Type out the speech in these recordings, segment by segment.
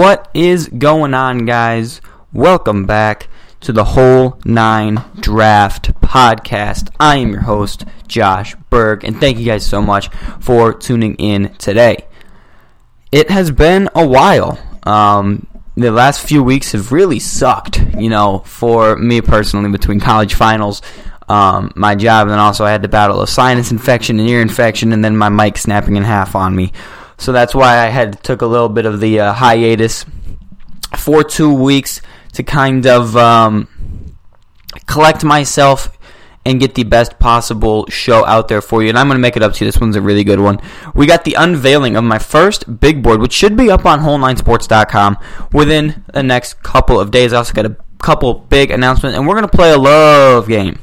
What is going on, guys? Welcome back to the Whole Nine Draft Podcast. I am your host, Josh Berg, and thank you guys so much for tuning in today. It has been a while. Um, the last few weeks have really sucked, you know, for me personally, between college finals, um, my job, and then also I had to battle a sinus infection, an ear infection, and then my mic snapping in half on me. So that's why I had took a little bit of the uh, hiatus for two weeks to kind of um, collect myself and get the best possible show out there for you. And I'm going to make it up to you. This one's a really good one. We got the unveiling of my first big board, which should be up on whole9sports.com within the next couple of days. I also got a couple big announcements, and we're going to play a love game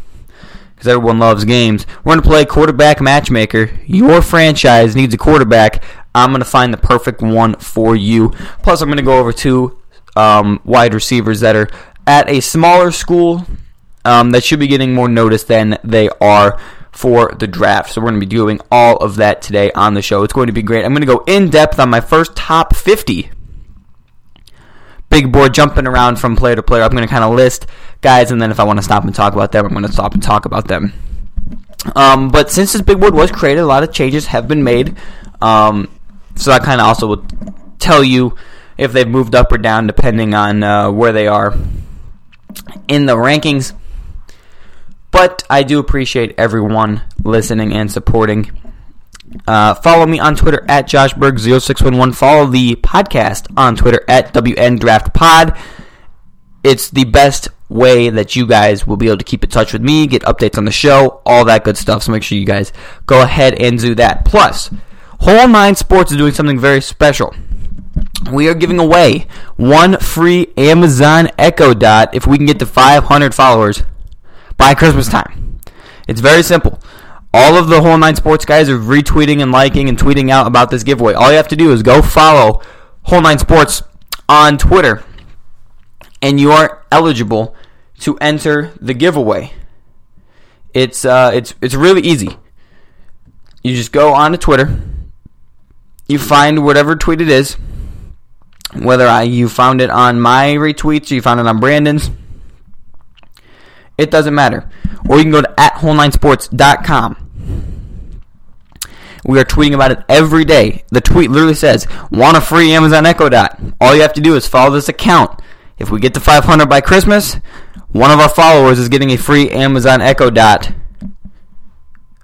because everyone loves games. We're going to play quarterback matchmaker. Your franchise needs a quarterback. I'm going to find the perfect one for you. Plus, I'm going to go over two um, wide receivers that are at a smaller school um, that should be getting more notice than they are for the draft. So we're going to be doing all of that today on the show. It's going to be great. I'm going to go in depth on my first top 50. Big board jumping around from player to player. I'm going to kind of list guys, and then if I want to stop and talk about them, I'm going to stop and talk about them. Um, but since this big board was created, a lot of changes have been made. Um, so that kind of also will tell you if they've moved up or down depending on uh, where they are in the rankings. But I do appreciate everyone listening and supporting. Uh, follow me on Twitter at JoshBerg0611. Follow the podcast on Twitter at WNDraftPod. It's the best way that you guys will be able to keep in touch with me, get updates on the show, all that good stuff. So make sure you guys go ahead and do that. Plus, Whole Nine Sports is doing something very special. We are giving away one free Amazon Echo Dot if we can get to 500 followers by Christmas time. It's very simple. All of the Whole Nine Sports guys are retweeting and liking and tweeting out about this giveaway. All you have to do is go follow Whole Nine Sports on Twitter, and you are eligible to enter the giveaway. It's uh, it's it's really easy. You just go on to Twitter you find whatever tweet it is, whether I you found it on my retweets or you found it on Brandon's, it doesn't matter. Or you can go to at whole9sports.com. We are tweeting about it every day. The tweet literally says, "Want a free Amazon Echo Dot?" All you have to do is follow this account. If we get to 500 by Christmas, one of our followers is getting a free Amazon Echo Dot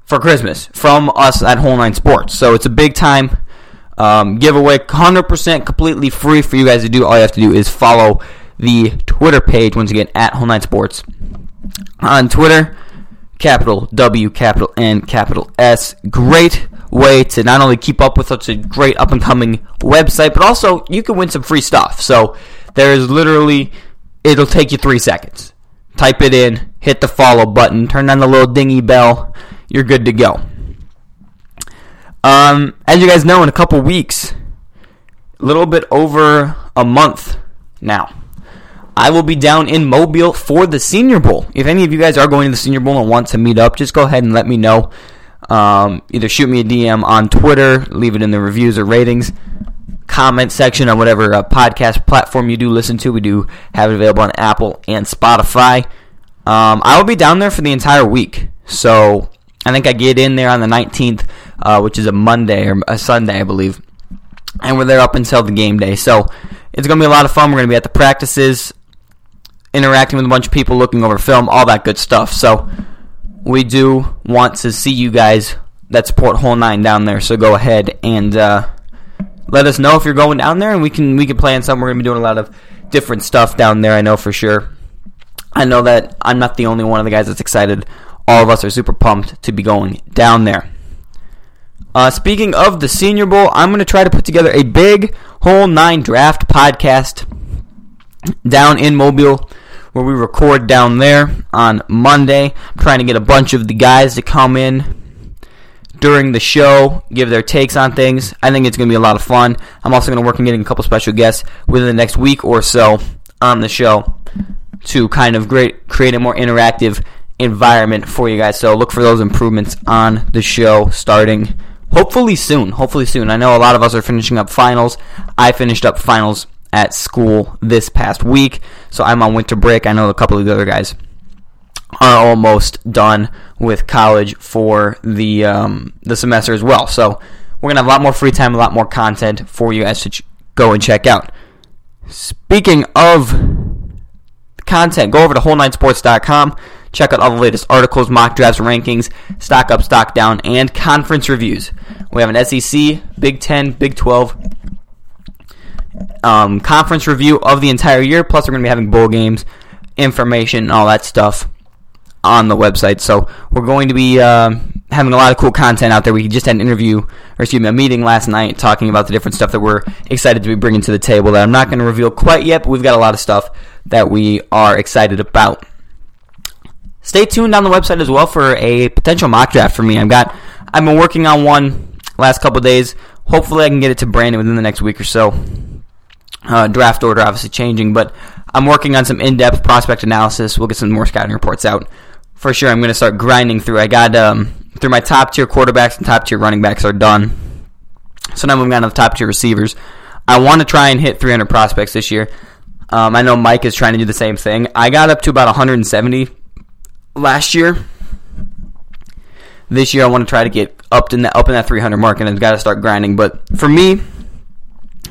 for Christmas from us at Whole Nine Sports. So it's a big time um, giveaway, 100% completely free for you guys to do. All you have to do is follow the Twitter page, once again, at Whole Nine Sports. On Twitter, capital W, capital N, capital S. Great way to not only keep up with such a great up and coming website, but also you can win some free stuff. So there's literally, it'll take you three seconds. Type it in, hit the follow button, turn on the little dingy bell, you're good to go. Um, as you guys know, in a couple weeks, a little bit over a month now, I will be down in Mobile for the Senior Bowl. If any of you guys are going to the Senior Bowl and want to meet up, just go ahead and let me know. Um, either shoot me a DM on Twitter, leave it in the reviews or ratings, comment section on whatever uh, podcast platform you do listen to. We do have it available on Apple and Spotify. Um, I will be down there for the entire week. So I think I get in there on the 19th, uh, which is a Monday or a Sunday, I believe. And we're there up until the game day. So it's going to be a lot of fun. We're going to be at the practices, interacting with a bunch of people, looking over film, all that good stuff. So we do want to see you guys that support Whole Nine down there. So go ahead and uh, let us know if you're going down there, and we can we can plan some. We're going to be doing a lot of different stuff down there. I know for sure. I know that I'm not the only one of the guys that's excited all of us are super pumped to be going down there. Uh, speaking of the Senior Bowl, I'm going to try to put together a big whole nine draft podcast down in Mobile where we record down there on Monday. I'm trying to get a bunch of the guys to come in during the show, give their takes on things. I think it's going to be a lot of fun. I'm also going to work on getting a couple special guests within the next week or so on the show to kind of great, create a more interactive environment for you guys. So look for those improvements on the show starting hopefully soon. Hopefully soon. I know a lot of us are finishing up finals. I finished up finals at school this past week, so I'm on winter break. I know a couple of the other guys are almost done with college for the um, the semester as well. So we're gonna have a lot more free time, a lot more content for you guys to ch- go and check out. Speaking of content, go over to whole9sports.com. Check out all the latest articles, mock drafts, rankings, stock up, stock down, and conference reviews. We have an SEC, Big Ten, Big 12 um, conference review of the entire year. Plus, we're going to be having bowl games, information, and all that stuff on the website. So we're going to be uh, having a lot of cool content out there. We just had an interview, or excuse me, a meeting last night talking about the different stuff that we're excited to be bringing to the table that I'm not going to reveal quite yet, but we've got a lot of stuff that we are excited about. Stay tuned on the website as well for a potential mock draft for me. I've got, I've been working on one last couple days. Hopefully, I can get it to Brandon within the next week or so. Uh, draft order obviously changing, but I'm working on some in-depth prospect analysis. We'll get some more scouting reports out for sure. I'm going to start grinding through. I got um, through my top tier quarterbacks and top tier running backs are done. So now moving on to the top tier receivers. I want to try and hit 300 prospects this year. Um, I know Mike is trying to do the same thing. I got up to about 170 last year. This year, I want to try to get up in that up in that 300 mark, and I've got to start grinding. But for me,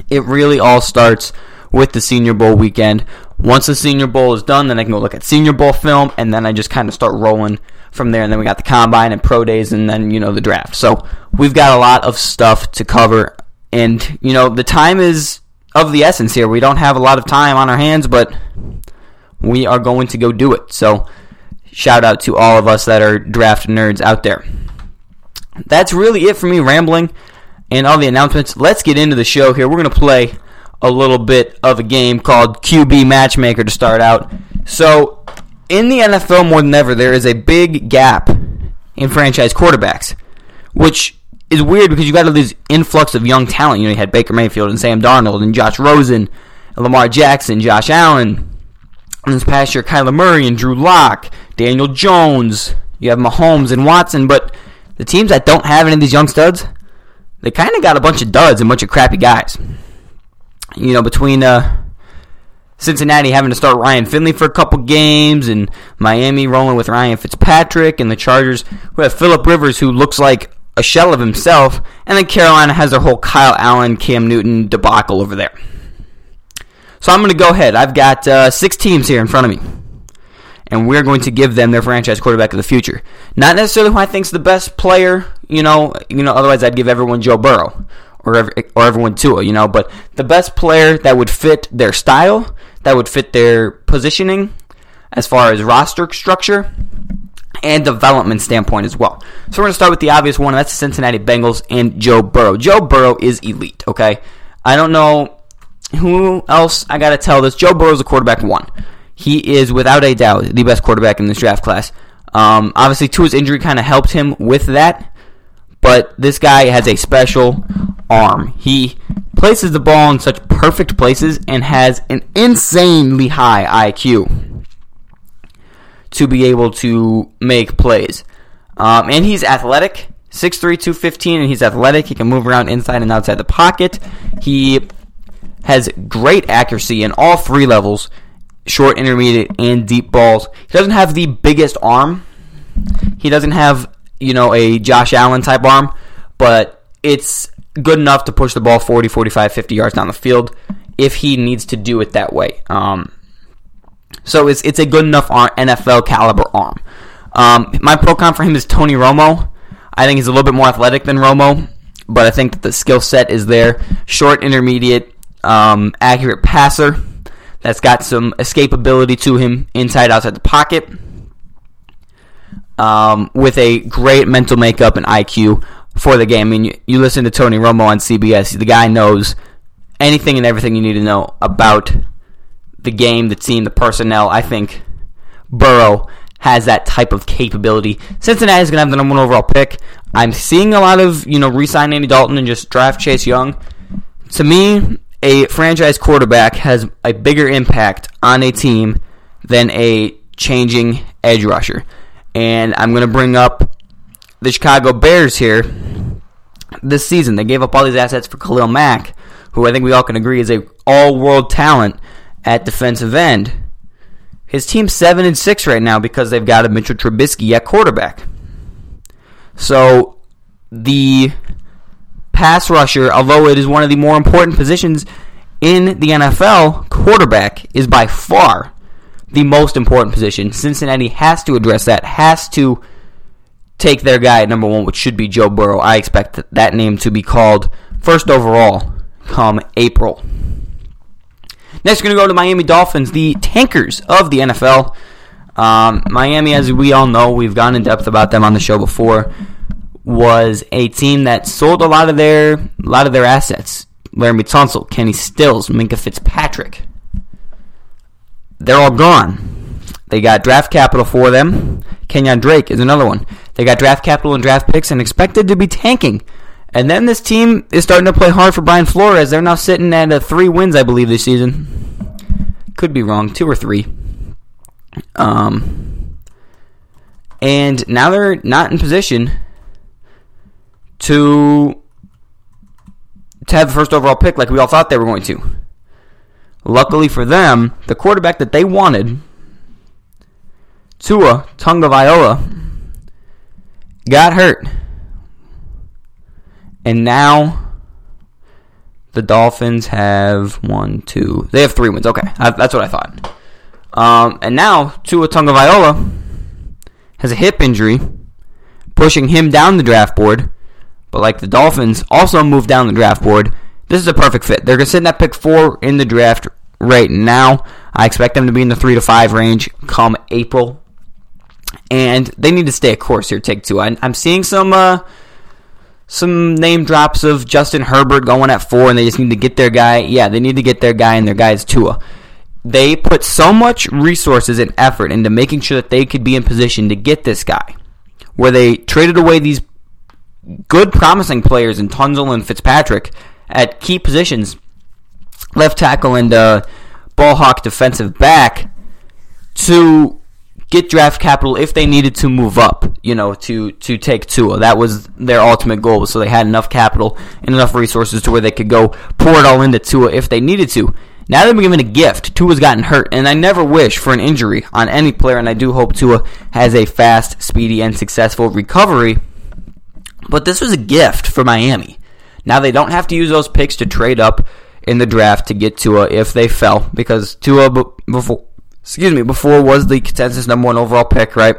it really all starts with the Senior Bowl weekend. Once the Senior Bowl is done, then I can go look at Senior Bowl film, and then I just kind of start rolling from there. And then we got the combine and pro days, and then you know the draft. So we've got a lot of stuff to cover, and you know the time is of the essence here. We don't have a lot of time on our hands, but we are going to go do it. So shout out to all of us that are draft nerds out there. That's really it for me rambling and all the announcements. Let's get into the show here. We're going to play a little bit of a game called QB Matchmaker to start out. So, in the NFL more than ever, there is a big gap in franchise quarterbacks, which is weird because you got all this influx of young talent. You know, you had Baker Mayfield and Sam Darnold and Josh Rosen, and Lamar Jackson, Josh Allen. This past year, Kyler Murray and Drew Lock, Daniel Jones. You have Mahomes and Watson, but the teams that don't have any of these young studs, they kind of got a bunch of duds and a bunch of crappy guys. You know, between uh, Cincinnati having to start Ryan Finley for a couple games, and Miami rolling with Ryan Fitzpatrick, and the Chargers who have Philip Rivers, who looks like a shell of himself, and then Carolina has their whole Kyle Allen, Cam Newton debacle over there. So I'm going to go ahead. I've got uh, six teams here in front of me, and we're going to give them their franchise quarterback of the future. Not necessarily who I think's the best player, you know. You know, otherwise I'd give everyone Joe Burrow or every, or everyone Tua, you know. But the best player that would fit their style, that would fit their positioning, as far as roster structure and development standpoint as well. So we're going to start with the obvious one, and that's the Cincinnati Bengals and Joe Burrow. Joe Burrow is elite, okay? I don't know who else I got to tell this. Joe Burrow's a quarterback one. He is, without a doubt, the best quarterback in this draft class. Um, obviously, Tua's injury kind of helped him with that, but this guy has a special arm. He places the ball in such perfect places and has an insanely high IQ to be able to make plays. Um, and he's athletic, 6'3", 215, and he's athletic. He can move around inside and outside the pocket. He has great accuracy in all three levels, short, intermediate, and deep balls. He doesn't have the biggest arm. He doesn't have, you know, a Josh Allen type arm, but it's good enough to push the ball 40, 45, 50 yards down the field if he needs to do it that way. Um, so it's it's a good enough NFL caliber arm. Um, my pro comp for him is Tony Romo. I think he's a little bit more athletic than Romo, but I think that the skill set is there. Short, intermediate, um, accurate passer that's got some escapability to him inside, outside the pocket. Um, with a great mental makeup and IQ for the game. I mean, you, you listen to Tony Romo on CBS. The guy knows anything and everything you need to know about the game, the team, the personnel. I think Burrow has that type of capability. Cincinnati is going to have the number one overall pick. I'm seeing a lot of, you know, re-sign Andy Dalton and just draft Chase Young. To me, a franchise quarterback has a bigger impact on a team than a changing edge rusher. And I'm going to bring up the Chicago Bears here this season. They gave up all these assets for Khalil Mack, who I think we all can agree is a all-world talent at defensive end. His team's seven and six right now because they've got a Mitchell Trubisky at quarterback. So the pass rusher, although it is one of the more important positions in the NFL, quarterback is by far the most important position. Cincinnati has to address that, has to take their guy at number one, which should be Joe Burrow. I expect that name to be called first overall come April. Next, we're going to go to Miami Dolphins, the tankers of the NFL. Um, Miami, as we all know, we've gone in depth about them on the show before, was a team that sold a lot of their a lot of their assets. Laremy Tunsil, Kenny Stills, Minkah Fitzpatrick. They're all gone. They got draft capital for them. Kenyan Drake is another one. They got draft capital and draft picks and expected to be tanking. And then this team is starting to play hard for Brian Flores. They're now sitting at uh, three wins, I believe, this season. Could be wrong, two or three. Um, and now they're not in position to to have the first overall pick like we all thought they were going to. Luckily for them, the quarterback that they wanted, Tua Tagovailoa, got hurt. And now the Dolphins have one, two. They have three wins. Okay, that's what I thought. Um, and now Tua Tagovailoa has a hip injury, pushing him down the draft board. But like the Dolphins also moved down the draft board, this is a perfect fit. They're sitting at pick four in the draft right now. I expect them to be in the three to five range come April, and they need to stay a course here. Take two. I, am seeing some. Uh, some name drops of Justin Herbert going at four, and they just need to get their guy. Yeah, they need to get their guy, and their guy is Tua. They put so much resources and effort into making sure that they could be in position to get this guy, where they traded away these good, promising players in Tunsil and Fitzpatrick at key positions, left tackle and uh, ball hawk defensive back, to get draft capital if they needed to move up, you know, to to take Tua. That was their ultimate goal. So they had enough capital and enough resources to where they could go pour it all into Tua if they needed to. Now they've been given a gift. Tua's gotten hurt, and I never wish for an injury on any player, and I do hope Tua has a fast, speedy, and successful recovery. But this was a gift for Miami. Now they don't have to use those picks to trade up in the draft to get Tua if they fell, because Tua before excuse me, before was the consensus number one overall pick, right?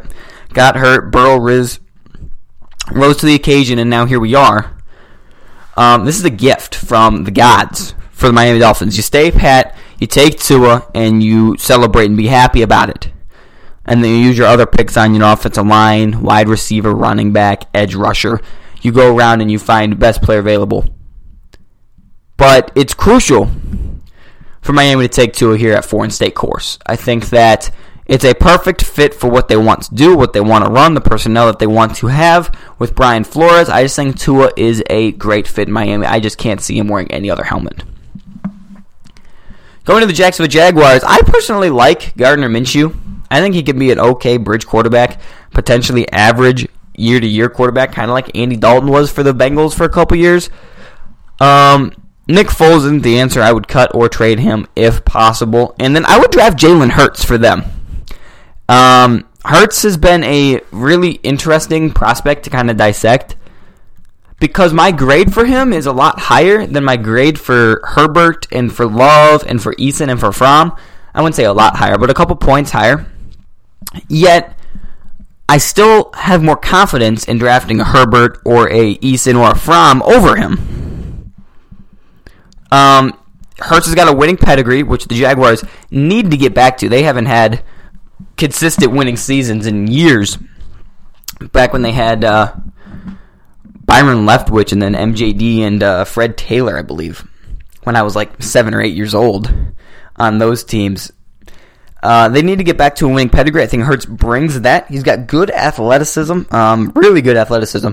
Got hurt. Burrow Riz rose to the occasion, and now here we are. Um, this is a gift from the gods for the Miami Dolphins. You stay pat, you take Tua, and you celebrate and be happy about it. And then you use your other picks on, you know, offensive line, wide receiver, running back, edge rusher. You go around and you find best player available. But it's crucial for Miami to take Tua here at Foreign State Course. I think that it's a perfect fit for what they want to do, what they want to run, the personnel that they want to have with Brian Flores. I just think Tua is a great fit in Miami. I just can't see him wearing any other helmet. Going to the Jacksonville Jaguars, I personally like Gardner Minshew. I think he could be an okay bridge quarterback, potentially average year to year quarterback, kind of like Andy Dalton was for the Bengals for a couple years. Um, Nick Foles isn't the answer. I would cut or trade him if possible. And then I would draft Jalen Hurts for them. Um, Hurts has been a really interesting prospect to kind of dissect because my grade for him is a lot higher than my grade for Herbert and for Love and for Eason and for Fromm. I wouldn't say a lot higher, but a couple points higher. Yet, I still have more confidence in drafting a Herbert or a Eason or a Fromm over him. Um, Hurts has got a winning pedigree, which the Jaguars need to get back to. They haven't had consistent winning seasons in years. Back when they had uh, Byron Leftwich and then MJD and uh, Fred Taylor, I believe, when I was like seven or eight years old on those teams. Uh, they need to get back to a winning pedigree. I think Hurts brings that. He's got good athleticism, um, really good athleticism.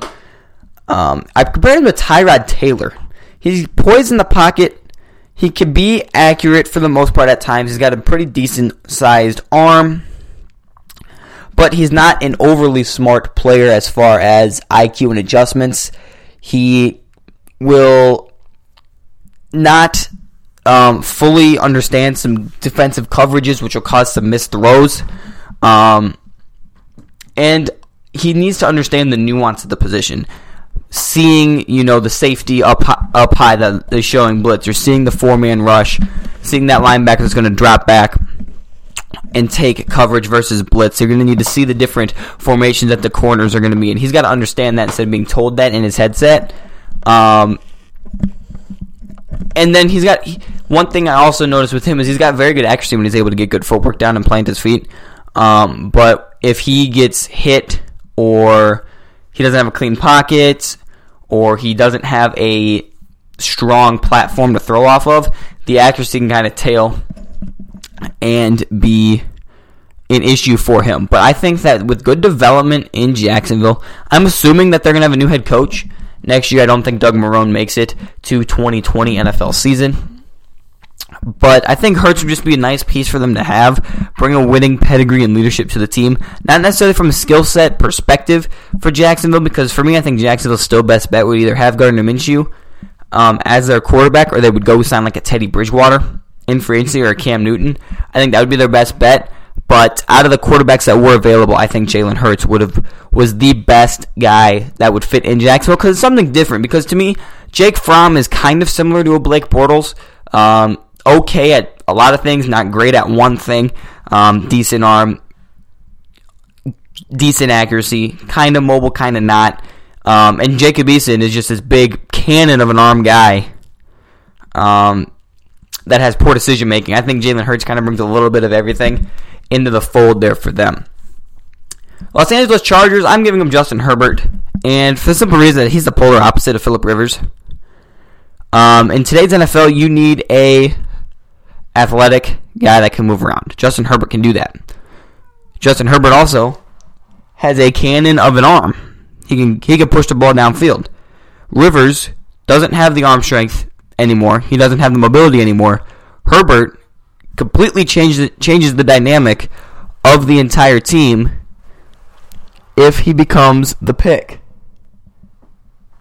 Um, I compare him to Tyrod Taylor. He's poised in the pocket. He can be accurate for the most part at times. He's got a pretty decent sized arm. But he's not an overly smart player as far as IQ and adjustments. He will not um, fully understand some defensive coverages, which will cause some missed throws. Um, and he needs to understand the nuance of the position. Seeing, you know, the safety up up high that is showing blitz, or seeing the four man rush, seeing that linebacker that's going to drop back and take coverage versus blitz. You're going to need to see the different formations that the corners are going to be in. He's got to understand that instead of being told that in his headset. Um, and then he's got one thing I also noticed with him is he's got very good accuracy when he's able to get good footwork down and plant his feet. Um, but if he gets hit or he doesn't have a clean pocket or he doesn't have a strong platform to throw off of, the accuracy can kind of tail and be an issue for him. But I think that with good development in Jacksonville, I'm assuming that they're going to have a new head coach next year. I don't think Doug Marrone makes it to 2020 NFL season. But I think Hurts would just be a nice piece for them to have, bring a winning pedigree and leadership to the team. Not necessarily from a skill set perspective for Jacksonville, because for me, I think Jacksonville's still best bet would either have Gardner Minshew um, as their quarterback, or they would go sign like a Teddy Bridgewater in free agency or a Cam Newton. I think that would be their best bet. But out of the quarterbacks that were available, I think Jalen Hurts would have was the best guy that would fit in Jacksonville because it's something different. Because to me, Jake Fromm is kind of similar to a Blake Bortles. Um, okay at a lot of things, not great at one thing. Um, decent arm, decent accuracy, kind of mobile, kind of not. Um, and Jacob Eason is just this big cannon of an arm guy um, that has poor decision making. I think Jalen Hurts kind of brings a little bit of everything into the fold there for them. Los Angeles Chargers, I'm giving them Justin Herbert, and for the simple reason that he's the polar opposite of Philip Rivers. Um, in today's NFL, you need a athletic guy that can move around. Justin Herbert can do that. Justin Herbert also has a cannon of an arm. He can he can push the ball downfield. Rivers doesn't have the arm strength anymore. He doesn't have the mobility anymore. Herbert completely changes changes the dynamic of the entire team if he becomes the pick.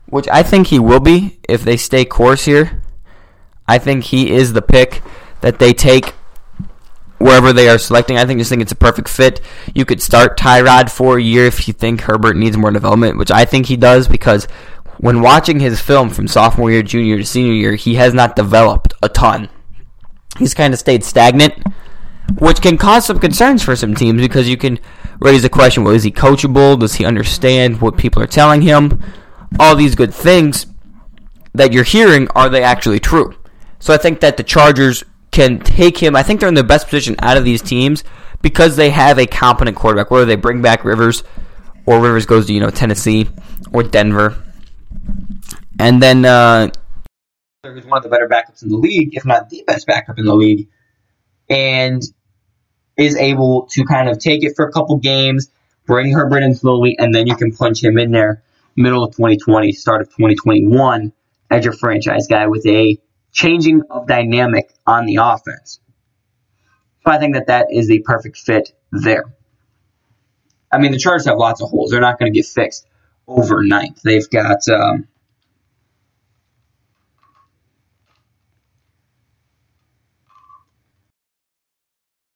Which I think he will be if they stay course here. I think he is the pick that they take wherever they are selecting. I think just think it's a perfect fit. You could start Tyrod for a year if you think Herbert needs more development, which I think he does because when watching his film from sophomore year, junior to senior year, he has not developed a ton. He's kind of stayed stagnant, which can cause some concerns for some teams because you can raise the question, well, is he coachable? Does he understand what people are telling him? All these good things that you're hearing, are they actually true? So I think that the Chargers can take him. I think they're in the best position out of these teams because they have a competent quarterback. Whether they bring back Rivers or Rivers goes to you know Tennessee or Denver, and then uh, he's one of the better backups in the league, if not the best backup in the league, and is able to kind of take it for a couple games, bring Herbert in slowly, and then you can punch him in there middle of 2020, start of 2021 as your franchise guy with a changing of dynamic on the offense. So I think that that is the perfect fit there. I mean, the Chargers have lots of holes. They're not going to get fixed overnight. They've got. Um,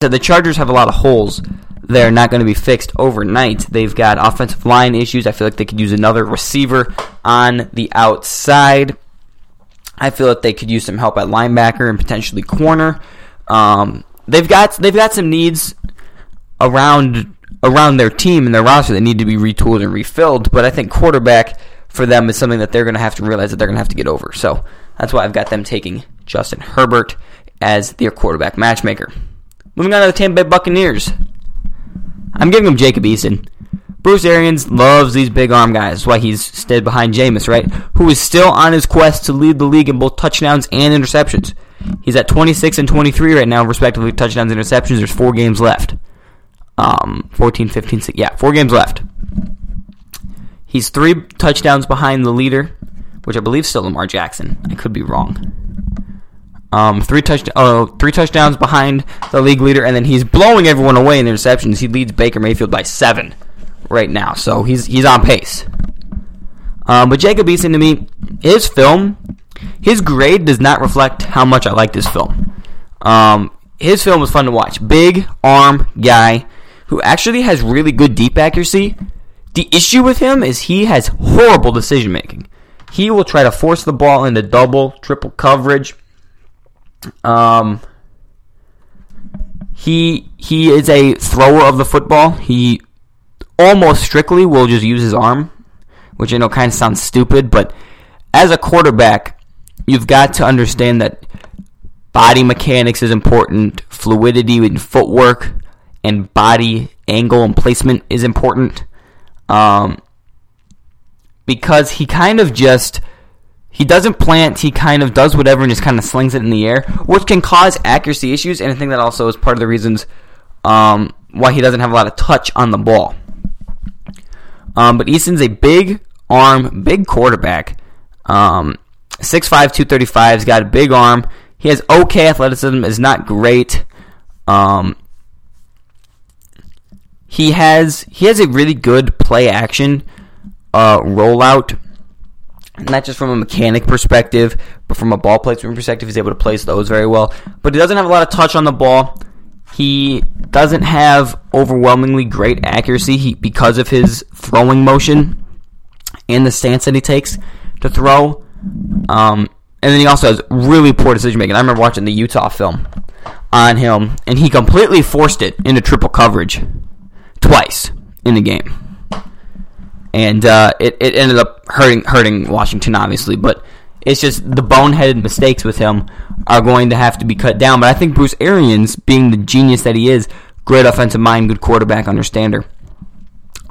the Chargers have a lot of holes. They're not going to be fixed overnight. They've got offensive line issues. I feel like they could use another receiver on the outside. I feel that they could use some help at linebacker and potentially corner. Um, they've got they've got some needs around around their team and their roster that need to be retooled and refilled. But I think quarterback for them is something that they're going to have to realize that they're going to have to get over. So that's why I've got them taking Justin Herbert as their quarterback matchmaker. Moving on to the Tampa Bay Buccaneers. I'm giving them Jacob Eason. Bruce Arians loves these big arm guys. That's why he's stayed behind Jameis, right? Who is still on his quest to lead the league in both touchdowns and interceptions. He's at 26 and 23 right now, respectively, touchdowns and interceptions. There's four games left. Um, 14, 15, 16, yeah, four games left. He's three touchdowns behind the leader, which I believe is still Lamar Jackson. I could be wrong. Um, three touch oh, three touchdowns behind the league leader, and then he's blowing everyone away in interceptions. He leads Baker Mayfield by seven right now, so he's he's on pace. Um, but Jacob Eason to me, his film, his grade does not reflect how much I like this film. Um, his film was fun to watch. Big arm guy who actually has really good deep accuracy. The issue with him is he has horrible decision making. He will try to force the ball into double, triple coverage. Um, he he is a thrower of the football. He almost strictly will just use his arm, which I know kind of sounds stupid, but as a quarterback, you've got to understand that body mechanics is important, fluidity and footwork, and body angle and placement is important. Um, because he kind of just he doesn't plant, he kind of does whatever and just kind of slings it in the air, which can cause accuracy issues, and I think that also is part of the reasons um, why he doesn't have a lot of touch on the ball. Um, but Easton's a big arm, big quarterback. Um, 6'5", 235. He's got a big arm. He has okay athleticism. Is not great. Um, he has he has a really good play action uh, rollout. Not just from a mechanic perspective, but from a ball placement perspective, he's able to place those very well. But he doesn't have a lot of touch on the ball. He doesn't have overwhelmingly great accuracy he, because of his throwing motion and the stance that he takes to throw. Um, and then he also has really poor decision making. I remember watching the Utah film on him, and he completely forced it into triple coverage twice in the game, and uh, it it ended up hurting hurting Washington obviously, but. It's just the boneheaded mistakes with him are going to have to be cut down. But I think Bruce Arians, being the genius that he is, great offensive mind, good quarterback, understander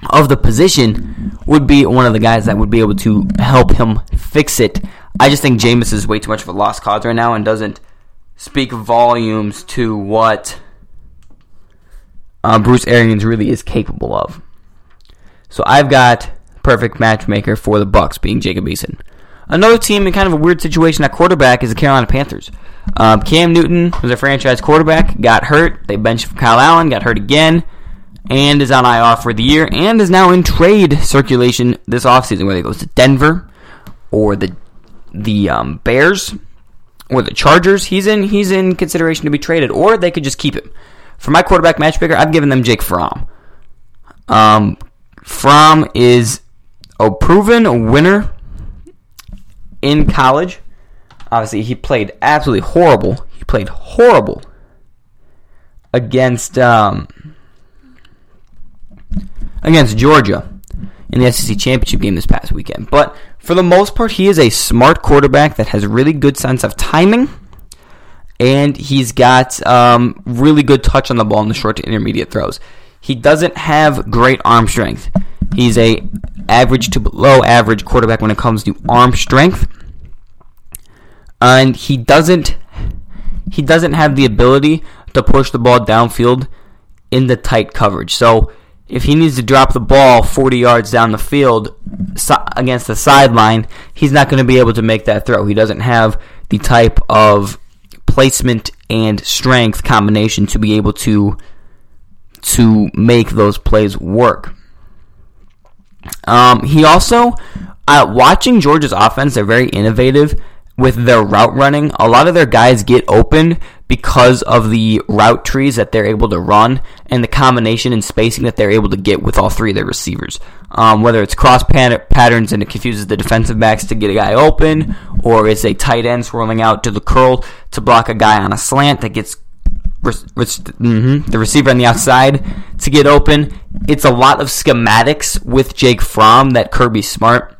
of the position, would be one of the guys that would be able to help him fix it. I just think Jameis is way too much of a lost cause right now and doesn't speak volumes to what uh, Bruce Arians really is capable of. So I've got perfect matchmaker for the Bucks being Jacob Eason. Another team in kind of a weird situation at quarterback is the Carolina Panthers. Um, Cam Newton was a franchise quarterback, got hurt. They benched Kyle Allen, got hurt again, and is on IR for the year, and is now in trade circulation this offseason, whether he goes to Denver or the the um, Bears or the Chargers. He's in he's in consideration to be traded, or they could just keep him. For my quarterback matchmaker, I've given them Jake Fromm. Um, Fromm is a proven winner in college. Obviously, he played absolutely horrible. He played horrible against um, against Georgia in the SEC championship game this past weekend. But for the most part, he is a smart quarterback that has really good sense of timing, and he's got um, really good touch on the ball in the short to intermediate throws. He doesn't have great arm strength. He's a average to below average quarterback when it comes to arm strength and he doesn't he doesn't have the ability to push the ball downfield in the tight coverage. So if he needs to drop the ball 40 yards down the field against the sideline, he's not going to be able to make that throw. He doesn't have the type of placement and strength combination to be able to to make those plays work. Um, he also, uh, watching Georgia's offense, they're very innovative with their route running, a lot of their guys get open because of the route trees that they're able to run and the combination and spacing that they're able to get with all three of their receivers. Um, whether it's cross patterns and it confuses the defensive backs to get a guy open, or it's a tight end swirling out to the curl to block a guy on a slant that gets mm-hmm, the receiver on the outside to get open. It's a lot of schematics with Jake Fromm that Kirby Smart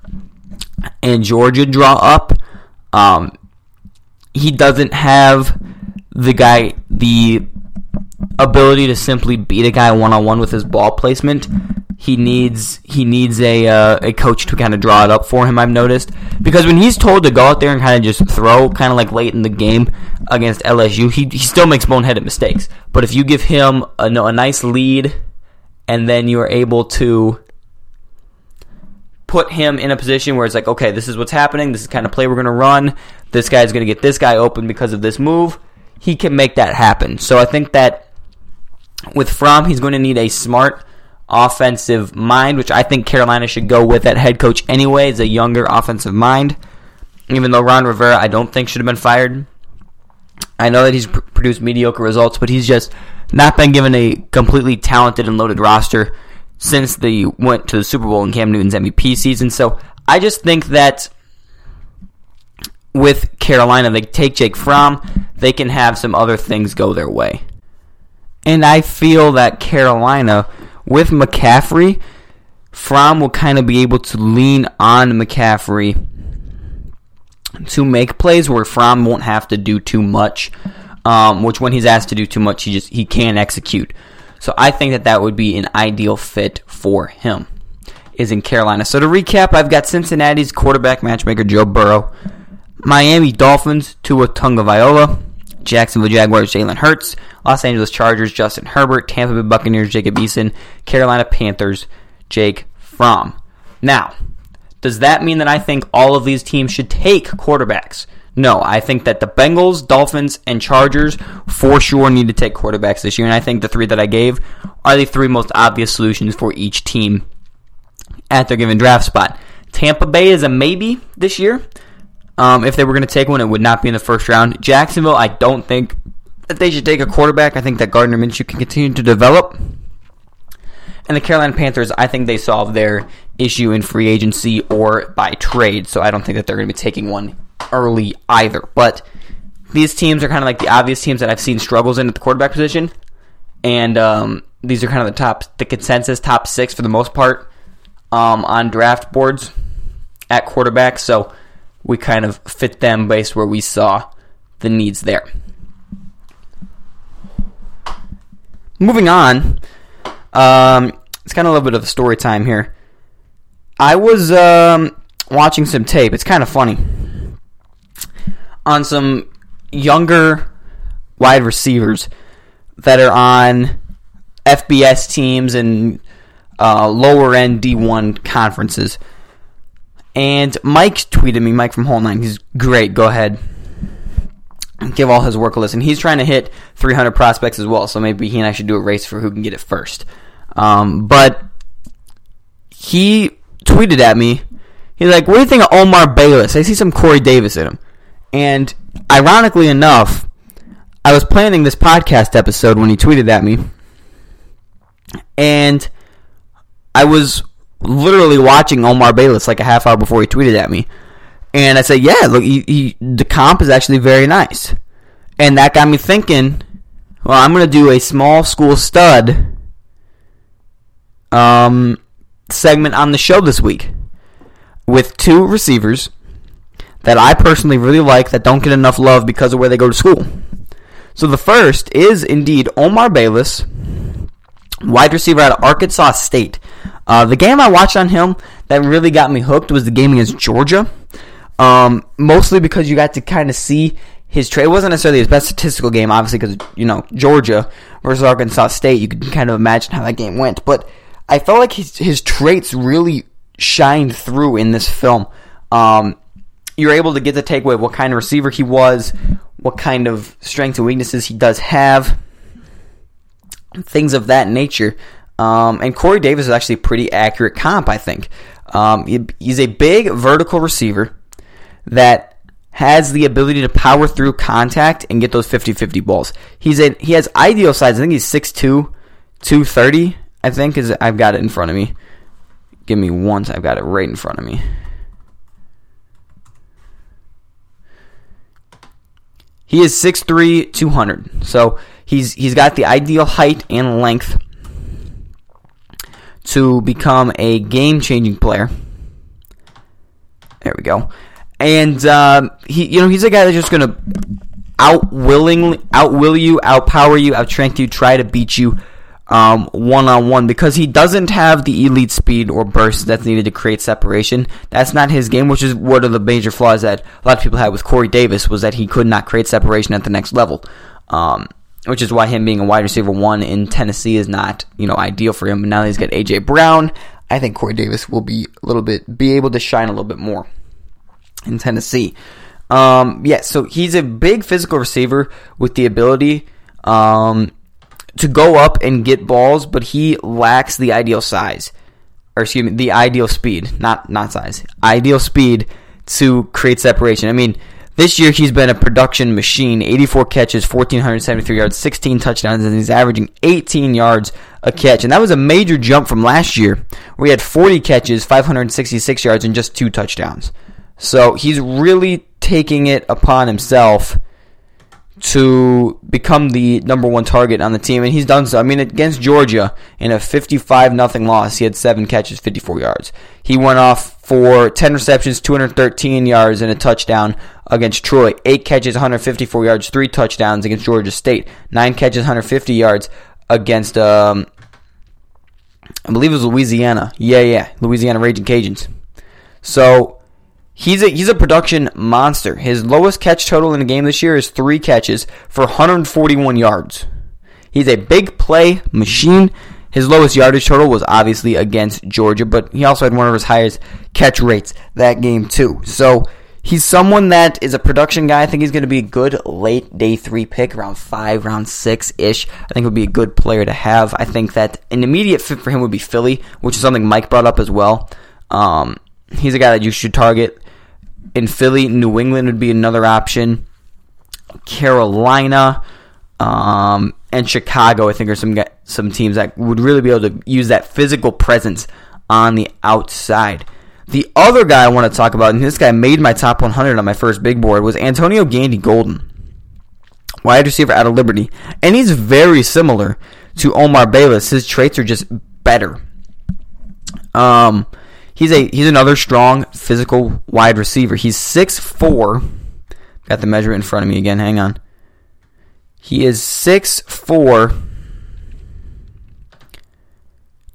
and Georgia draw up um, he doesn't have the guy the ability to simply beat a guy one on one with his ball placement. He needs he needs a uh, a coach to kind of draw it up for him. I've noticed because when he's told to go out there and kind of just throw, kind of like late in the game against LSU, he he still makes boneheaded mistakes. But if you give him a, a nice lead, and then you are able to put him in a position where it's like, okay, this is what's happening. This is kind of play we're going to run. This guy's going to get this guy open because of this move. He can make that happen. So I think that with Fromm, he's going to need a smart offensive mind, which I think Carolina should go with that head coach anyway, is a younger offensive mind. even though Ron Rivera I don't think should have been fired. I know that he's pr- produced mediocre results, but he's just not been given a completely talented and loaded roster since they went to the Super Bowl in Cam Newton's MVP season. So I just think that with Carolina, they take Jake Fromm, they can have some other things go their way. And I feel that Carolina, with McCaffrey, Fromm will kind of be able to lean on McCaffrey to make plays where Fromm won't have to do too much. Um, which when he's asked to do too much, he just he can execute. So I think that that would be an ideal fit for him. Is in Carolina. So to recap, I've got Cincinnati's quarterback matchmaker Joe Burrow, Miami Dolphins Tua Tagovailoa, Jacksonville Jaguars Jalen Hurts, Los Angeles Chargers Justin Herbert, Tampa Bay Buccaneers Jacob Eason, Carolina Panthers Jake Fromm. Now, does that mean that I think all of these teams should take quarterbacks? No, I think that the Bengals, Dolphins, and Chargers for sure need to take quarterbacks this year, and I think the three that I gave are the three most obvious solutions for each team at their given draft spot. Tampa Bay is a maybe this year. Um, if they were going to take one, it would not be in the first round. Jacksonville, I don't think that they should take a quarterback. I think that Gardner Minshew can continue to develop. And the Carolina Panthers, I think they solve their issue in free agency or by trade, so I don't think that they're going to be taking one early either. But these teams are kind of like the obvious teams that I've seen struggles in at the quarterback position, and um, these are kind of the top, the consensus top six for the most part um, on draft boards at quarterback. So we kind of fit them based where we saw the needs there. Moving on, um, it's kind of a little bit of a story time here. I was um, watching some tape. It's kind of funny on some younger wide receivers that are on FBS teams and uh, lower end D1 conferences. And Mike tweeted me, Mike from Whole Nine. He's great. Go ahead. Give all his work a listen. He's trying to hit 300 prospects as well, so maybe he and I should do a race for who can get it first. Um, but he tweeted at me. He's like, "What do you think of Omar Bayless? I see some Corey Davis in him." And ironically enough, I was planning this podcast episode when he tweeted at me, and I was literally watching Omar Bayless like a half hour before he tweeted at me. And I said, yeah, look, he, he, the comp is actually very nice. And that got me thinking, well, I'm going to do a small school stud um, segment on the show this week with two receivers that I personally really like that don't get enough love because of where they go to school. So the first is indeed Omar Bayless, wide receiver out of Arkansas State. Uh, the game I watched on him that really got me hooked was the game against Georgia. Um, mostly because you got to kind of see his trade. It wasn't necessarily his best statistical game, obviously, because you know Georgia versus Arkansas State. You can kind of imagine how that game went, but I felt like his his traits really shined through in this film. Um, you're able to get the takeaway of what kind of receiver he was, what kind of strengths and weaknesses he does have, things of that nature. Um, and Corey Davis is actually a pretty accurate comp, I think. Um, he, he's a big vertical receiver that has the ability to power through contact and get those 50-50 balls. He's a he has ideal size. I think he's 6'2", 230, I think is I've got it in front of me. Give me once, I've got it right in front of me. He is 6'3", 200. So he's he's got the ideal height and length to become a game changing player. There we go. And uh, he, you know, he's a guy that's just gonna out willingly outwill you, outpower you, outstrength you, try to beat you one on one because he doesn't have the elite speed or burst that's needed to create separation. That's not his game, which is one of the major flaws that a lot of people had with Corey Davis was that he could not create separation at the next level. Um, which is why him being a wide receiver one in Tennessee is not you know ideal for him. But now that he's got AJ Brown, I think Corey Davis will be a little bit be able to shine a little bit more in Tennessee. Um, yeah, so he's a big physical receiver with the ability um, to go up and get balls, but he lacks the ideal size, or excuse me, the ideal speed, not not size, ideal speed to create separation. I mean, this year he's been a production machine 84 catches, 1,473 yards, 16 touchdowns, and he's averaging 18 yards a catch. And that was a major jump from last year, where he had 40 catches, 566 yards, and just two touchdowns. So he's really taking it upon himself to become the number one target on the team, and he's done so. I mean, against Georgia in a 55 nothing loss, he had seven catches, 54 yards. He went off for 10 receptions, 213 yards, and a touchdown against Troy. Eight catches, 154 yards, three touchdowns against Georgia State. Nine catches, 150 yards against, um, I believe it was Louisiana. Yeah, yeah, Louisiana Raging Cajuns. So He's a he's a production monster. His lowest catch total in a game this year is three catches for 141 yards. He's a big play machine. His lowest yardage total was obviously against Georgia, but he also had one of his highest catch rates that game too. So he's someone that is a production guy. I think he's going to be a good late day three pick, around five, round six ish. I think would be a good player to have. I think that an immediate fit for him would be Philly, which is something Mike brought up as well. Um, he's a guy that you should target in Philly. New England would be another option. Carolina um, and Chicago, I think, are some some teams that would really be able to use that physical presence on the outside. The other guy I want to talk about, and this guy made my top 100 on my first big board, was Antonio Gandy Golden, wide receiver out of Liberty, and he's very similar to Omar Bayless. His traits are just better. Um, He's a he's another strong physical wide receiver. He's 6'4". Got the measurement in front of me again. Hang on. He is 6'4",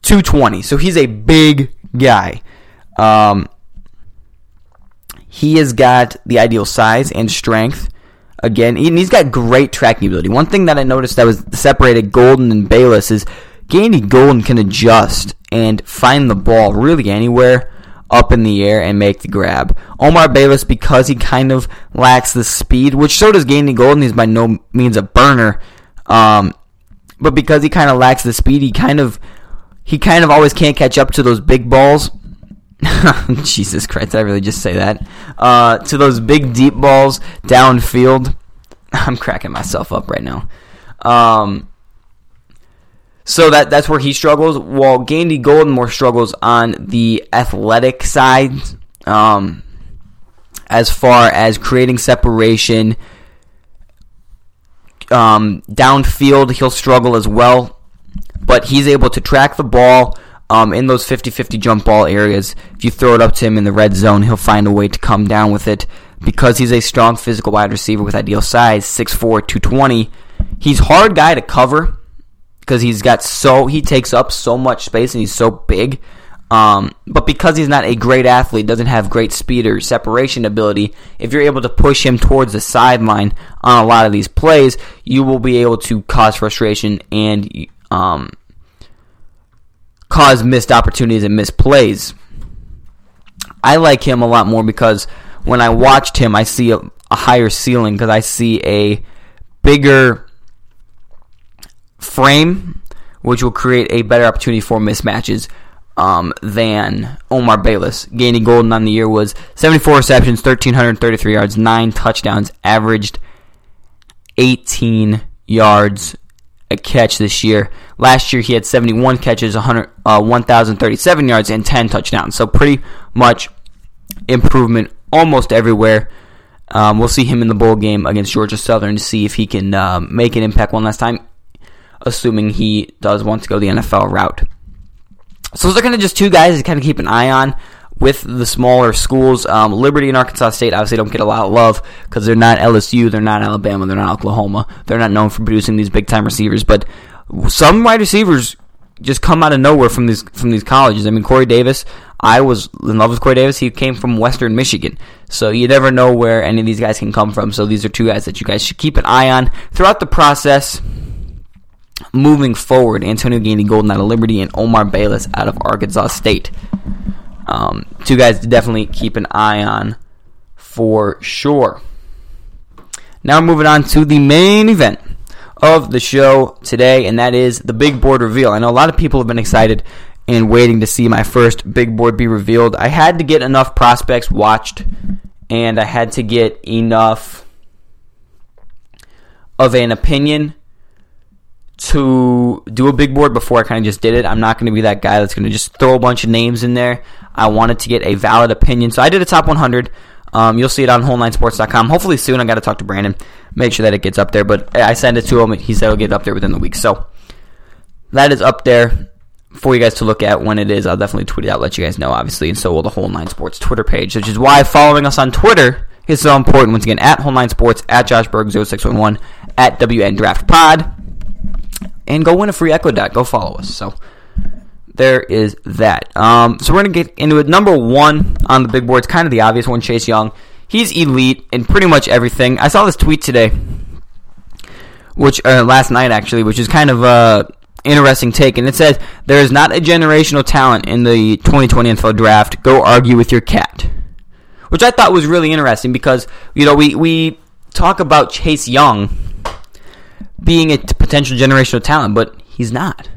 220. So he's a big guy. Um, he has got the ideal size and strength. Again, and he's got great tracking ability. One thing that I noticed that was separated Golden and Bayless is Gandy Golden can adjust and find the ball really anywhere up in the air and make the grab. Omar Bayless, because he kind of lacks the speed, which so does Gandy Golden, he's by no means a burner. Um, but because he kind of lacks the speed, he kind of he kind of always can't catch up to those big balls. Jesus Christ, I really just say that. Uh, to those big deep balls downfield. I'm cracking myself up right now. Um, so that that's where he struggles. While Gandy Golden more struggles on the athletic side, um, as far as creating separation. Um, downfield, he'll struggle as well, but he's able to track the ball um, in those 50 50 jump ball areas. If you throw it up to him in the red zone, he'll find a way to come down with it because he's a strong physical wide receiver with ideal size 6'4, 220. He's hard guy to cover because he's got so he takes up so much space and he's so big. Um, but because he's not a great athlete, doesn't have great speed or separation ability, if you're able to push him towards the sideline on a lot of these plays, you will be able to cause frustration and um, cause missed opportunities and missed plays. I like him a lot more because when I watched him, I see a, a higher ceiling because I see a bigger frame, which will create a better opportunity for mismatches um, than Omar Bayless. Gandy Golden on the year was 74 receptions, 1,333 yards, 9 touchdowns, averaged 18 yards a catch this year. Last year he had 71 catches, 100, uh, 1,037 yards, and 10 touchdowns. So pretty much improvement almost everywhere. Um, we'll see him in the bowl game against Georgia Southern to see if he can uh, make an impact one last time assuming he does want to go the NFL route. So those are kind of just two guys to kind of keep an eye on with the smaller schools. Um, Liberty and Arkansas State obviously don't get a lot of love because they're not LSU, they're not Alabama, they're not Oklahoma. They're not known for producing these big time receivers, but some wide receivers just come out of nowhere from these from these colleges. I mean, Corey Davis. I was in love with Corey Davis. He came from Western Michigan, so you never know where any of these guys can come from. So these are two guys that you guys should keep an eye on throughout the process moving forward, Antonio Gandy Golden out of Liberty and Omar Bayless out of Arkansas State. Um, two guys to definitely keep an eye on for sure. Now we're moving on to the main event of the show today, and that is the big board reveal. I know a lot of people have been excited and waiting to see my first big board be revealed. I had to get enough prospects watched and I had to get enough of an opinion to do a big board before I kind of just did it. I'm not going to be that guy that's going to just throw a bunch of names in there. I wanted to get a valid opinion. So I did a top 100. Um, you'll see it on whole9sports.com. Hopefully soon. I got to talk to Brandon, make sure that it gets up there. But I sent it to him. He said it'll get it up there within the week. So that is up there for you guys to look at when it is. I'll definitely tweet it out, let you guys know, obviously. And so will the Whole Nine Sports Twitter page, which is why following us on Twitter is so important. Once again, at Whole Nine Sports, at Josh Berg 0611, at WN Draft Pod and go win a free Echo Dot. Go follow us. So there is that. Um, so we're gonna get into it. Number one on the big board. It's kind of the obvious one. Chase Young. He's elite in pretty much everything. I saw this tweet today, which uh, last night actually, which is kind of a interesting take, and it says there is not a generational talent in the 2020 NFL Draft. Go argue with your cat, which I thought was really interesting because you know we we talk about Chase Young being a potential generational talent, but he's not.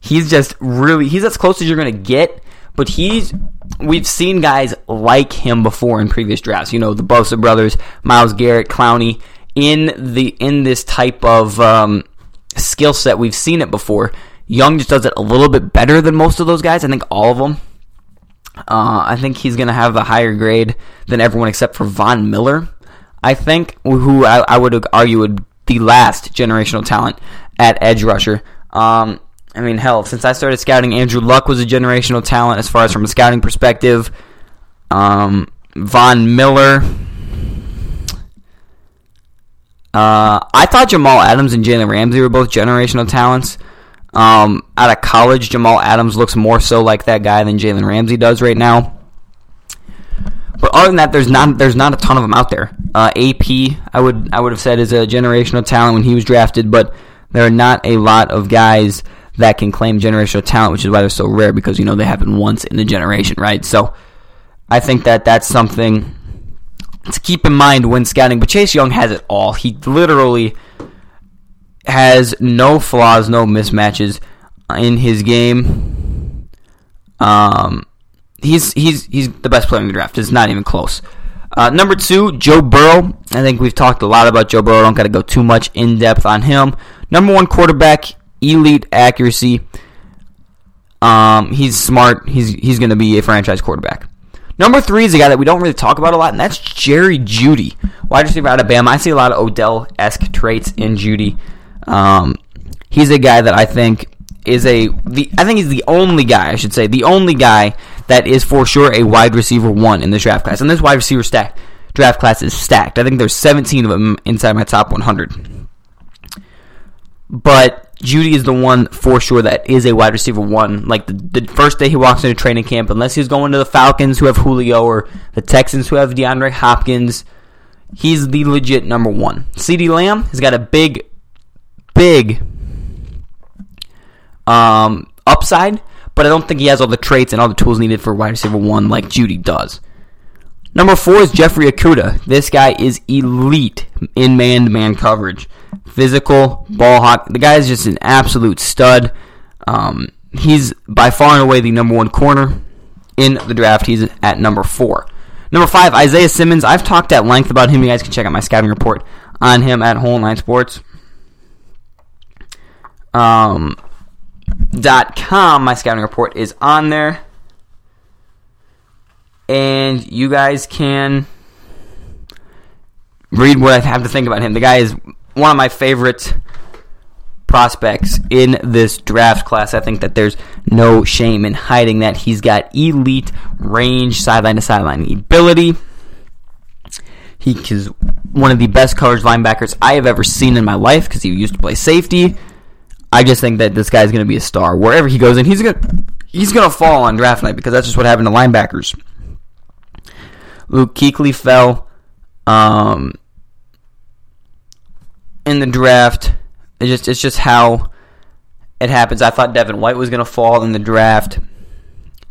He's just really he's as close as you're going to get, but he's we've seen guys like him before in previous drafts. You know, the Bosa brothers, Myles Garrett, Clowney in the in this type of um, skill set. We've seen it before. Young just does it a little bit better than most of those guys. I think all of them. Uh, I think he's going to have a higher grade than everyone except for Von Miller. I think, who I, I would argue would the last generational talent at edge rusher. Um, I mean, hell, since I started scouting, Andrew Luck was a generational talent as far as from a scouting perspective. Um, Von Miller. Uh, I thought Jamal Adams and Jalen Ramsey were both generational talents. Um, out of college, Jamal Adams looks more so like that guy than Jalen Ramsey does right now. But other than that, there's not there's not a ton of them out there. Uh, AP, I would I would have said is a generational talent when he was drafted, but there are not a lot of guys that can claim generational talent, which is why they're so rare because you know they happen once in a generation, right? So I think that that's something to keep in mind when scouting. But Chase Young has it all. He literally has no flaws, no mismatches in his game. Um, he's he's he's the best player in the draft. It's not even close. Uh, number two, Joe Burrow. I think we've talked a lot about Joe Burrow. I don't got to go too much in depth on him. Number one quarterback, elite accuracy. Um, he's smart. He's he's going to be a franchise quarterback. Number three is a guy that we don't really talk about a lot, and that's Jerry Jeudy, wide receiver out of Bama. I see a lot of Odell esque traits in Jeudy. Um, he's a guy that I think is a the I think he's the only guy I should say the only guy that is for sure a wide receiver one in this draft class. And this wide receiver stack draft class is stacked. I think there's 17 of them inside my top 100. But Jeudy is the one for sure that is a wide receiver one. Like the, the first day he walks into training camp, unless he's going to the Falcons who have Julio or the Texans who have DeAndre Hopkins, he's the legit number one. CeeDee Lamb has got a big, big um, upside but I don't think he has all the traits and all the tools needed for wide receiver one like Jeudy does. Number four is Jeffrey Okudah. This guy is elite in man-to-man coverage, physical ball hawk. The guy is just an absolute stud. Um, he's by far and away the number one corner in the draft. He's at number four. Number five, Isaiah Simmons. I've talked at length about him. You guys can check out my scouting report on him at Whole Nine Sports. Um, com. My scouting report is on there, and you guys can read what I have to think about him. The guy is one of my favorite prospects in this draft class. I think that there's no shame in hiding that. He's got elite range, sideline to sideline ability. He is one of the best coverage linebackers I have ever seen in my life because he used to play safety. I just think that this guy's going to be a star wherever he goes, and he's going he's going to fall on draft night because that's just what happened to linebackers. Luke Kuechly fell um, in the draft. It's just it's just how it happens. I thought Devin White was going to fall in the draft.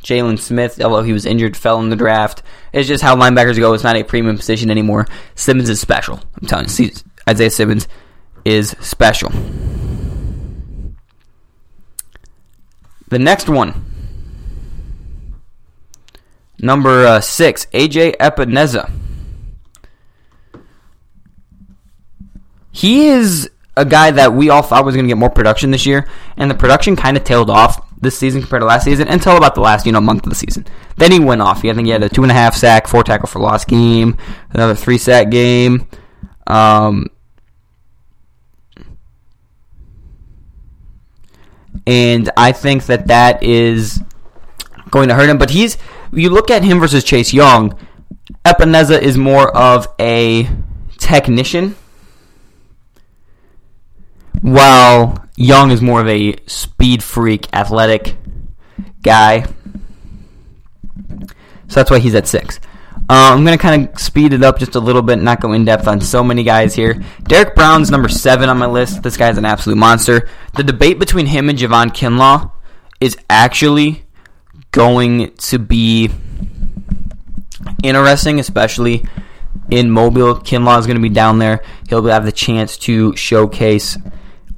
Jaylon Smith, although he was injured, fell in the draft. It's just how linebackers go. It's not a premium position anymore. Simmons is special. I'm telling you, Isaiah Simmons is special. The next one, number uh, six, AJ Epenesa. He is a guy that we all thought was going to get more production this year, and the production kind of tailed off this season compared to last season until about the last you know month of the season. Then he went off. He, I think he had a two and a half sack, four tackle for loss game, another three sack game. Um, and I think that that is going to hurt him. But he's you look at him versus Chase Young. Epenesa is more of a technician, while Young is more of a speed freak, athletic guy. So that's why he's at six. Uh, I'm going to kind of speed it up just a little bit, not go in depth on so many guys here. Derrick Brown's number seven on my list. This guy's an absolute monster. The debate between him and Javon Kinlaw is actually going to be interesting, especially in Mobile. Kinlaw is going to be down there. He'll have the chance to showcase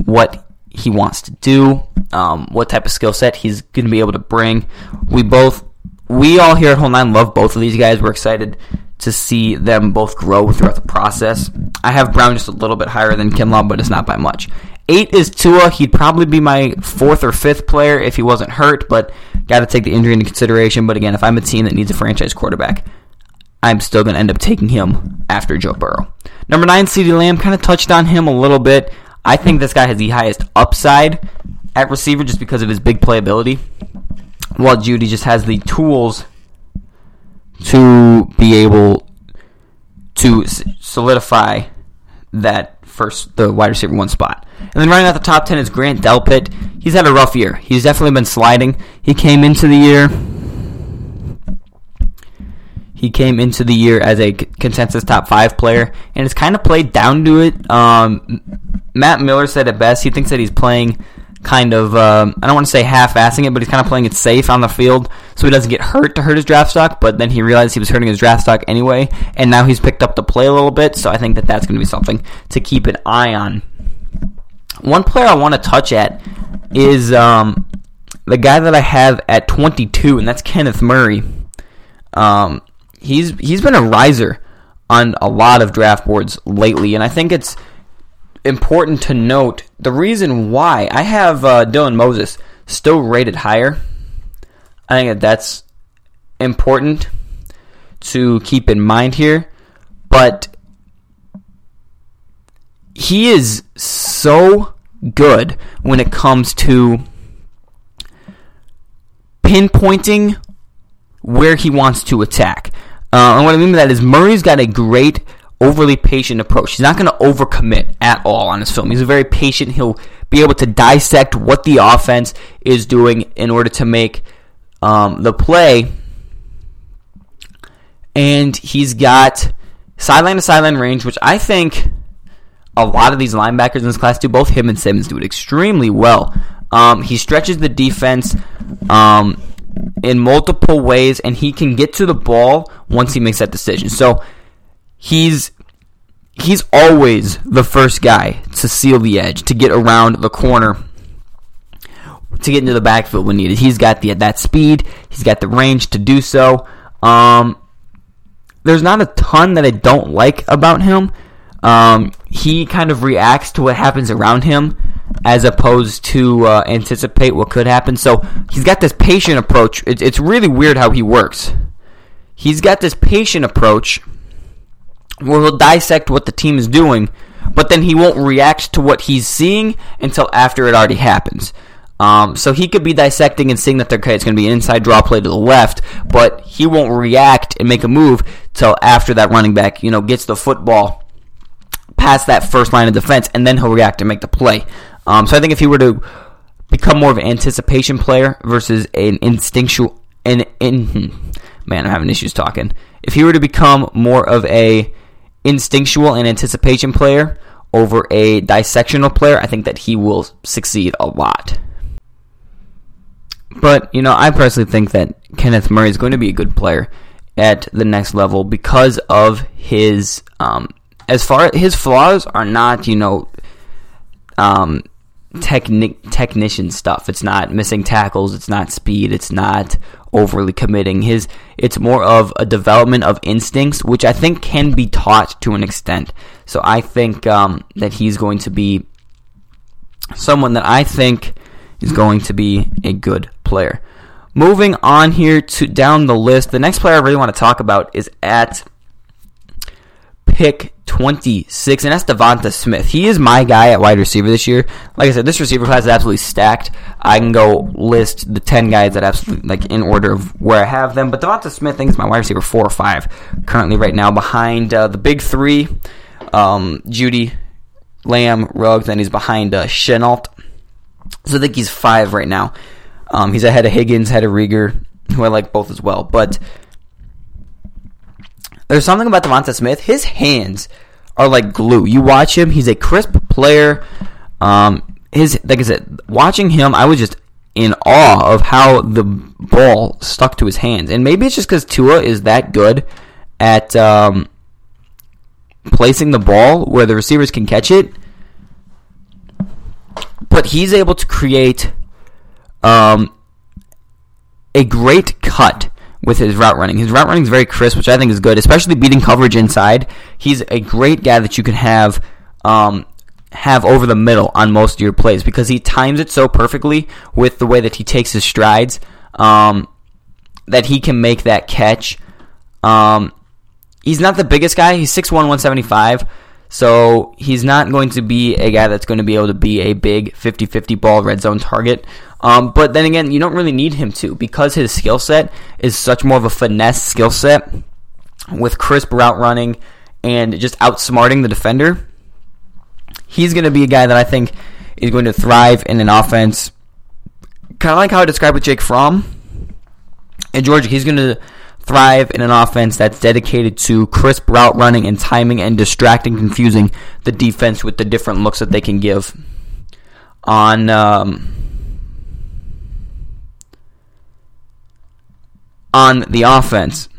what he wants to do, um, what type of skill set he's going to be able to bring. We both we all here at Whole Nine love both of these guys. We're excited to see them both grow throughout the process. I have Brown just a little bit higher than Kinlaw, but it's not by much. Eight is Tua. He'd probably be my fourth or fifth player if he wasn't hurt, but got to take the injury into consideration. But again, if I'm a team that needs a franchise quarterback, I'm still going to end up taking him after Joe Burrow. Number nine, CeeDee Lamb, kind of touched on him a little bit. I think this guy has the highest upside at receiver just because of his big playability while Jeudy just has the tools to be able to solidify that first the wide receiver one spot. And then running out the top ten is Grant Delpit. He's had a rough year. He's definitely been sliding. He came into the year. He came into the year as a consensus top five player, and it's kind of played down to it. Um, Matt Miller said it best. He thinks that he's playing kind of um, I don't want to say half-assing it, but he's kind of playing it safe on the field so he doesn't get hurt to hurt his draft stock. But then he realized he was hurting his draft stock anyway, and now he's picked up the play a little bit. So I think that that's going to be something to keep an eye on. One player I want to touch at is um, the guy that I have at 22, and that's Kenneth Murray. Um, he's he's been a riser on a lot of draft boards lately, and I think it's important to note the reason why I have uh, Dylan Moses still rated higher. I think that that's important to keep in mind here, but he is so good when it comes to pinpointing where he wants to attack. Uh, and what I mean by that is Murray's got a great overly patient approach. He's not going to overcommit at all on his film. He's a very patient. He'll be able to dissect what the offense is doing in order to make um, the play. And he's got sideline to sideline range, which I think a lot of these linebackers in this class do. Both him and Simmons do it extremely well. Um, he stretches the defense um, in multiple ways, and he can get to the ball once he makes that decision. So he's he's always the first guy to seal the edge, to get around the corner, to get into the backfield when needed. He's got the that speed, he's got the range to do so. Um, there's not a ton that I don't like about him. Um, he kind of reacts to what happens around him as opposed to uh, anticipate what could happen. So he's got this patient approach. It's, it's really weird how he works. He's got this patient approach where he'll dissect what the team is doing, but then he won't react to what he's seeing until after it already happens. Um, so he could be dissecting and seeing that okay, it's going to be an inside draw play to the left, but he won't react and make a move till after that running back, you know, gets the football past that first line of defense, and then he'll react and make the play. Um, so I think if he were to become more of an anticipation player versus an instinctual, and in, hmm, man, I'm having issues talking. If he were to become more of a instinctual and anticipation player over a dissectional player, I think that he will succeed a lot. But, you know, I personally think that Kenneth Murray is going to be a good player at the next level because of his um, as far his flaws are not, you know, um, technic technician stuff. It's not missing tackles, it's not speed, it's not overly committing. His it's more of a development of instincts, which I think can be taught to an extent. So I think um, that he's going to be someone that I think is going to be a good player. Moving on here to down the list, the next player I really want to talk about is at pick 26, and that's Devonta Smith. He is my guy at wide receiver this year. Like I said, this receiver class is absolutely stacked. I can go list the 10 guys that absolutely, like, in order of where I have them. But Devonta Smith, I think, is my wide receiver 4 or 5 currently right now behind uh, the big three um, Jeudy, Lamb, Ruggs, and he's behind uh, Shenault. So I think he's 5 right now. Um, he's ahead of Higgins, ahead of Reagor, who I like both as well. But there's something about Devonta Smith. His hands are like glue. You watch him; he's a crisp player. Um, his like I said, watching him, I was just in awe of how the ball stuck to his hands. And maybe it's just because Tua is that good at um, placing the ball where the receivers can catch it. But he's able to create um, a great cut with his route running. His route running is very crisp, which I think is good, especially beating coverage inside. He's a great guy that you can have um, have over the middle on most of your plays because he times it so perfectly with the way that he takes his strides um, that he can make that catch. Um, he's not the biggest guy. He's 6'1", 175. So he's not going to be a guy that's going to be able to be a big 50-50 ball red zone target. Um, but then again, you don't really need him to because his skill set is such more of a finesse skill set with crisp route running and just outsmarting the defender. He's going to be a guy that I think is going to thrive in an offense, kind of like how I described with Jake Fromm in Georgia. He's going to thrive in an offense that's dedicated to crisp route running and timing and distracting, confusing the defense with the different looks that they can give on. Um, on the offense.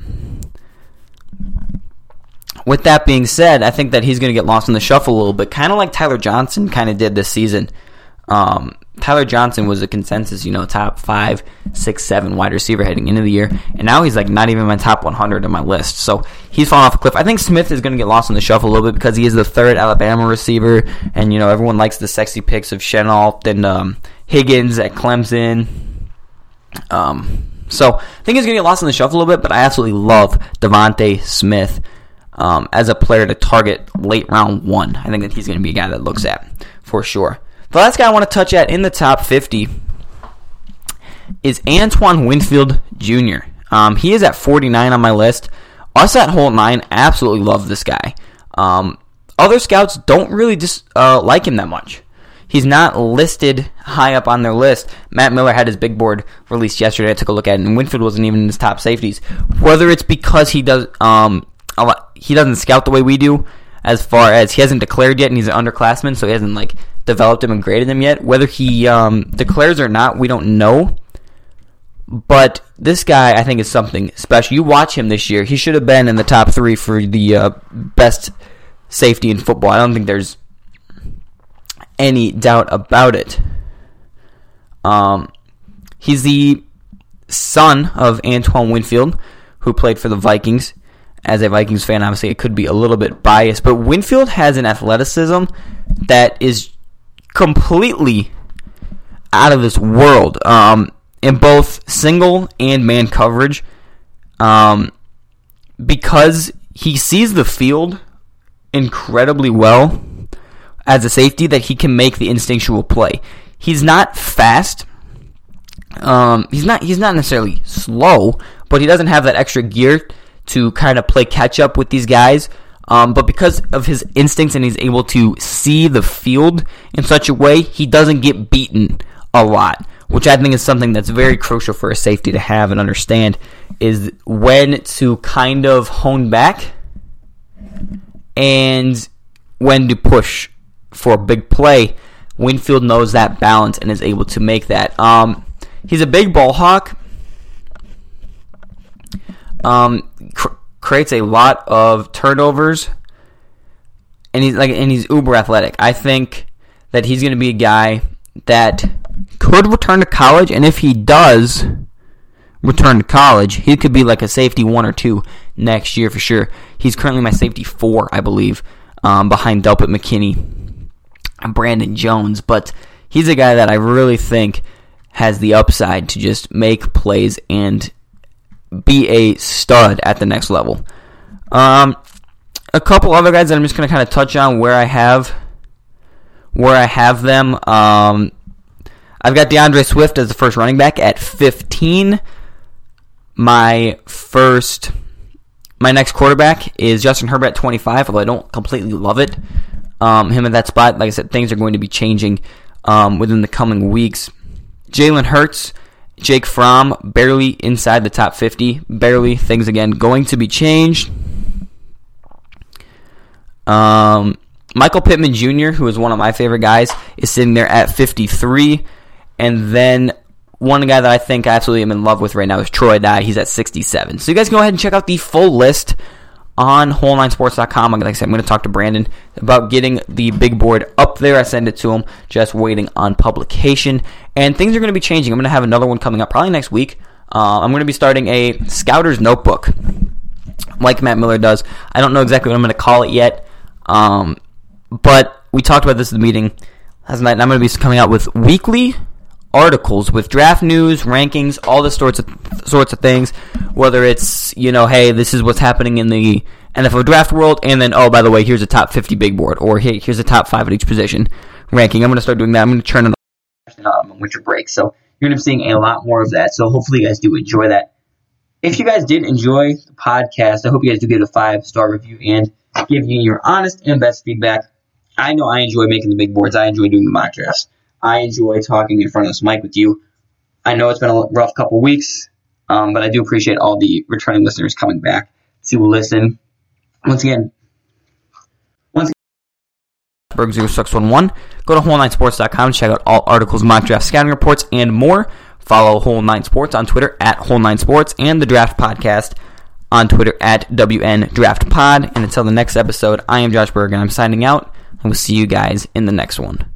With that being said, I think that he's going to get lost in the shuffle a little bit, kind of like Tyler Johnson kind of did this season. Um, Tyler Johnson was a consensus, you know, top five, six, seven wide receiver heading into the year, and now he's like not even my top 100 on my list. So he's fallen off a cliff. I think Smith is going to get lost in the shuffle a little bit because he is the third Alabama receiver, and you know everyone likes the sexy picks of Shenault and um, Higgins at Clemson. Um, so I think he's going to get lost in the shuffle a little bit, but I absolutely love Devonta Smith um, as a player to target late round one. I think that he's going to be a guy that looks at for sure. The last guy I want to touch at in the top 50 is Antoine Winfield Jr. Um, he is at 49 on my list. Us at Whole 9 absolutely love this guy. Um, other scouts don't really just uh, like him that much. He's not listed high up on their list. Matt Miller had his big board released yesterday. I took a look at it, and Winfield wasn't even in his top safeties. Whether it's because he does um lot, he doesn't scout the way we do, as far as he hasn't declared yet, and he's an underclassman, so he hasn't like developed him and graded him yet. Whether he um, declares or not, we don't know. But this guy, I think, is something special. You watch him this year; he should have been in the top three for the uh, best safety in football. I don't think there's any doubt about it. Um, he's the son of Antoine Winfield, who played for the Vikings. As a Vikings fan, obviously, it could be a little bit biased, but Winfield has an athleticism that is completely out of this world um, in both single and man coverage um, because he sees the field incredibly well as a safety that he can make the instinctual play. He's not fast. Um, he's not he's not necessarily slow, but he doesn't have that extra gear to kind of play catch up with these guys. Um, but because of his instincts and he's able to see the field in such a way, he doesn't get beaten a lot, which I think is something that's very crucial for a safety to have and understand is when to kind of hone back and when to push for a big play, Winfield knows that balance and is able to make that. Um, he's a big ball hawk. Um, cr- creates a lot of turnovers, and he's like and he's uber athletic. I think that he's going to be a guy that could return to college, and if he does return to college, he could be like a safety one or two next year for sure. He's currently my safety four, I believe. um, behind Delpit McKinney and Brandon Jones. But he's a guy that I really think has the upside to just make plays and be a stud at the next level. Um, a couple other guys that I'm just going to kind of touch on where I have where I have them. Um, I've got D'Andre Swift as the first running back at 15. My first, my next quarterback is Justin Herbert at 25, although I don't completely love it. Um, him at that spot, like I said, things are going to be changing um, within the coming weeks. Jalen Hurts, Jake Fromm, barely inside the top 50. Barely. Things again going to be changed. Um, Michael Pittman Jr., who is one of my favorite guys, is sitting there at 53. And then one guy that I think I absolutely am in love with right now is Troy Dye. He's at 67. So you guys go ahead and check out the full list on whole9sports.com. Like I said, I'm going to talk to Brandon about getting the big board up there. I send it to him, just waiting on publication. And things are going to be changing. I'm going to have another one coming up probably next week. Uh, I'm going to be starting a Scouter's Notebook, like Matt Miller does. I don't know exactly what I'm going to call it yet. Um, but we talked about this in the meeting last night, and I'm going to be coming out with weekly articles with draft news, rankings, all the sorts of sorts of things. Whether it's you know, hey, this is what's happening in the NFL draft world, and then oh, by the way, here's a top 50 big board, or hey, here's a top five at each position ranking. I'm to start doing that. I'm to turn it on um, winter break, so you're to be seeing a lot more of that. So hopefully, you guys do enjoy that. If you guys did enjoy the podcast, I hope you guys do give it a five star review and give me your honest and best feedback. I know I enjoy making the big boards. I enjoy doing the mock drafts. I enjoy talking in front of this mic with you. I know it's been a rough couple weeks, um, but I do appreciate all the returning listeners coming back to listen. Once again, once again, Berg0611. Go to whole9sports.com, check out all articles, mock draft scouting reports, and more. Follow Whole 9 Sports on Twitter at Whole 9 Sports and the Draft Podcast on Twitter at WN Draft Pod. And until the next episode, I am Josh Berg and I'm signing out. And we'll see you guys in the next one.